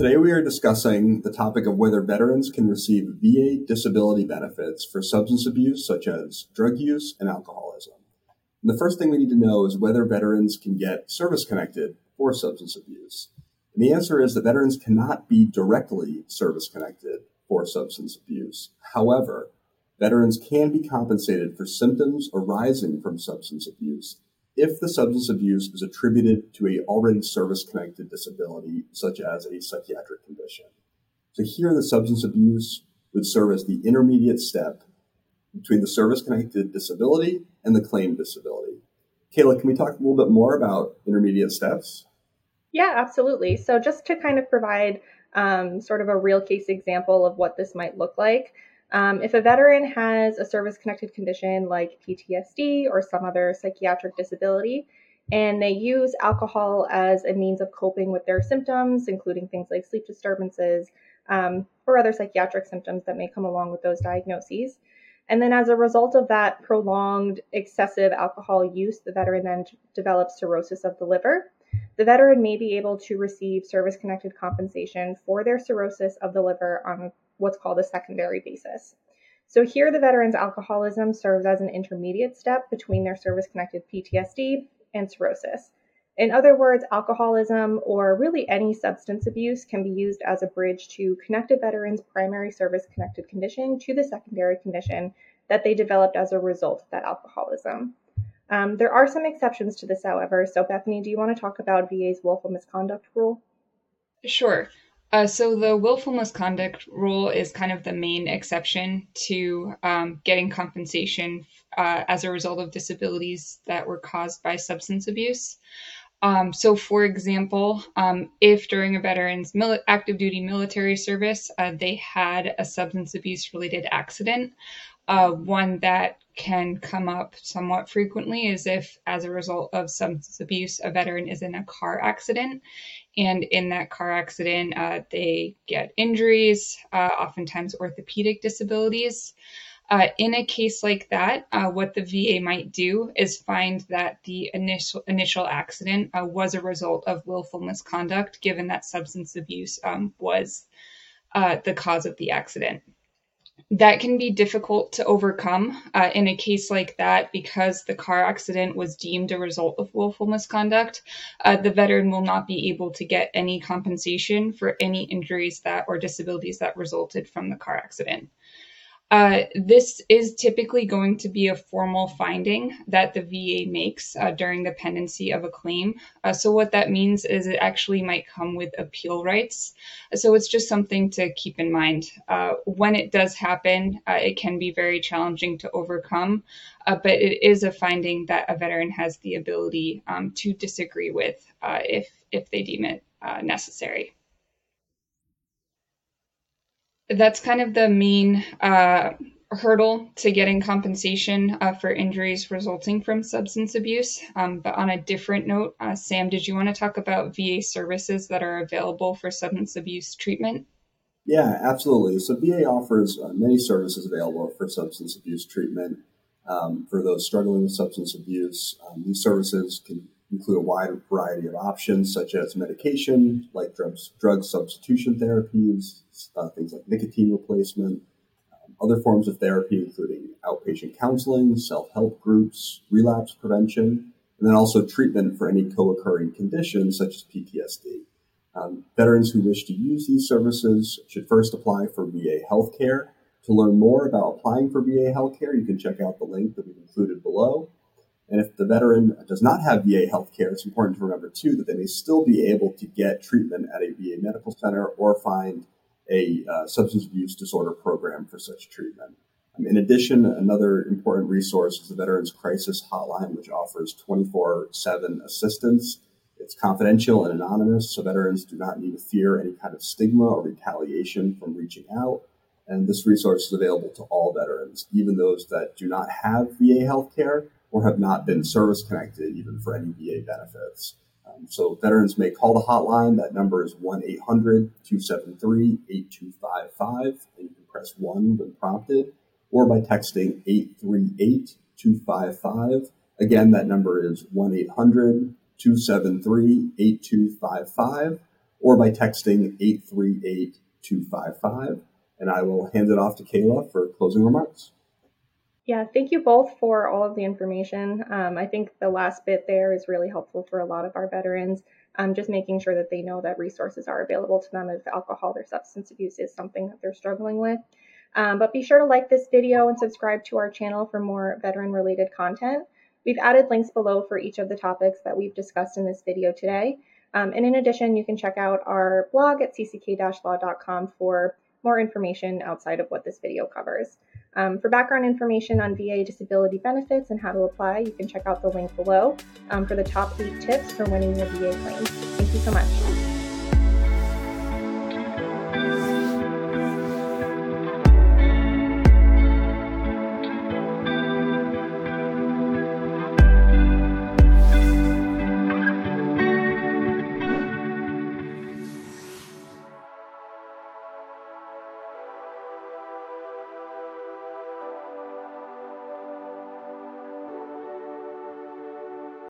Today we are discussing the topic of whether veterans can receive VA disability benefits for substance abuse such as drug use and alcoholism. And the first thing we need to know is whether veterans can get service connected for substance abuse. And the answer is that veterans cannot be directly service connected for substance abuse. However, veterans can be compensated for symptoms arising from substance abuse if the substance abuse is attributed to a already service connected disability, such as a psychiatric condition. So here the substance abuse would serve as the intermediate step between the service connected disability and the claimed disability. Kayla, can we talk a little bit more about intermediate steps? Yeah, absolutely. So, just to kind of provide um, sort of a real case example of what this might look like, um, if a veteran has a service connected condition like PTSD or some other psychiatric disability, and they use alcohol as a means of coping with their symptoms, including things like sleep disturbances um, or other psychiatric symptoms that may come along with those diagnoses. And then, as a result of that prolonged excessive alcohol use, the veteran then develops cirrhosis of the liver. The veteran may be able to receive service connected compensation for their cirrhosis of the liver on what's called a secondary basis. So here the veteran's alcoholism serves as an intermediate step between their service connected PTSD and cirrhosis. In other words, alcoholism or really any substance abuse can be used as a bridge to connect a veteran's primary service connected condition to the secondary condition that they developed as a result of that alcoholism. Um, there are some exceptions to this, however. So, Bethany, do you want to talk about VA's willful misconduct rule? Sure. Uh, so the willful misconduct rule is kind of the main exception to um, getting compensation uh, as a result of disabilities that were caused by substance abuse. Um, so, for example, um, if during a veteran's mili- active duty military service uh, they had a substance abuse related accident, uh, one that can come up somewhat frequently is if, as a result of substance abuse, a veteran is in a car accident and in that car accident, uh, they get injuries, uh, oftentimes orthopedic disabilities. Uh, in a case like that, uh, what the VA might do is find that the initial initial accident uh, was a result of willful misconduct, given that substance abuse um, was uh, the cause of the accident that can be difficult to overcome uh, in a case like that because the car accident was deemed a result of willful misconduct. Uh, the veteran will not be able to get any compensation for any injuries that or disabilities that resulted from the car accident. Uh, this is typically going to be a formal finding that the VA makes uh, during the pendency of a claim. Uh, so, what that means is it actually might come with appeal rights. So, it's just something to keep in mind. Uh, when it does happen, uh, it can be very challenging to overcome, but it is a finding that a veteran has the ability um, to disagree with if, if they deem it necessary that's kind of the main uh, hurdle to getting compensation uh, for injuries resulting from substance abuse. Um, but on a different note, uh, Sam, did you want to talk about VA services that are available for substance abuse treatment? Yeah, absolutely. So VA offers uh, many services available for substance abuse treatment. Um, for those struggling with substance abuse, um, these services can include a wide variety of options such as medication, like drugs, drug substitution therapies, uh, things like nicotine replacement, um, other forms of therapy, including outpatient counseling, self help groups, relapse prevention, and then also treatment for any co occurring conditions such as PTSD. Um, veterans who wish to use these services should first apply for VA healthcare. To learn more about applying for VA healthcare, you can check out the link that we've included below. And if the veteran does not have VA health care, it's important to remember too that they may still be able to get treatment at a VA medical center or find a uh, substance abuse disorder program for such treatment. Um, in addition, another important resource is the Veterans Crisis Hotline, which offers 24 7 assistance. It's confidential and anonymous, so veterans do not need to fear any kind of stigma or retaliation from reaching out. And this resource is available to all veterans, even those that do not have VA health care or have not been service connected even for any VA benefits. Um, so veterans may call the hotline. That number is 1 800 273 8255, and you can press 1 when prompted, or by texting 838 255. Again, that number is 1 800 273 8255. or by texting 838 255. And I will hand it off to Kayla for closing remarks. Yeah, thank you both for all of the information. Um, I think the last bit there is really helpful for a lot of our veterans. Um, just making sure that they know that resources are available to them if alcohol or substance abuse is something that they're struggling with. Um, but be sure to like this video and subscribe to our channel for more veteran related content. We've added links below for each of the topics that we've discussed in this video today. Um, and in addition, you can check out our blog at cck-law.com for more information outside of what this video covers. Um, for background information on VA disability benefits and how to apply, you can check out the link below um, for the top eight tips for winning your VA claim. Thank you so much.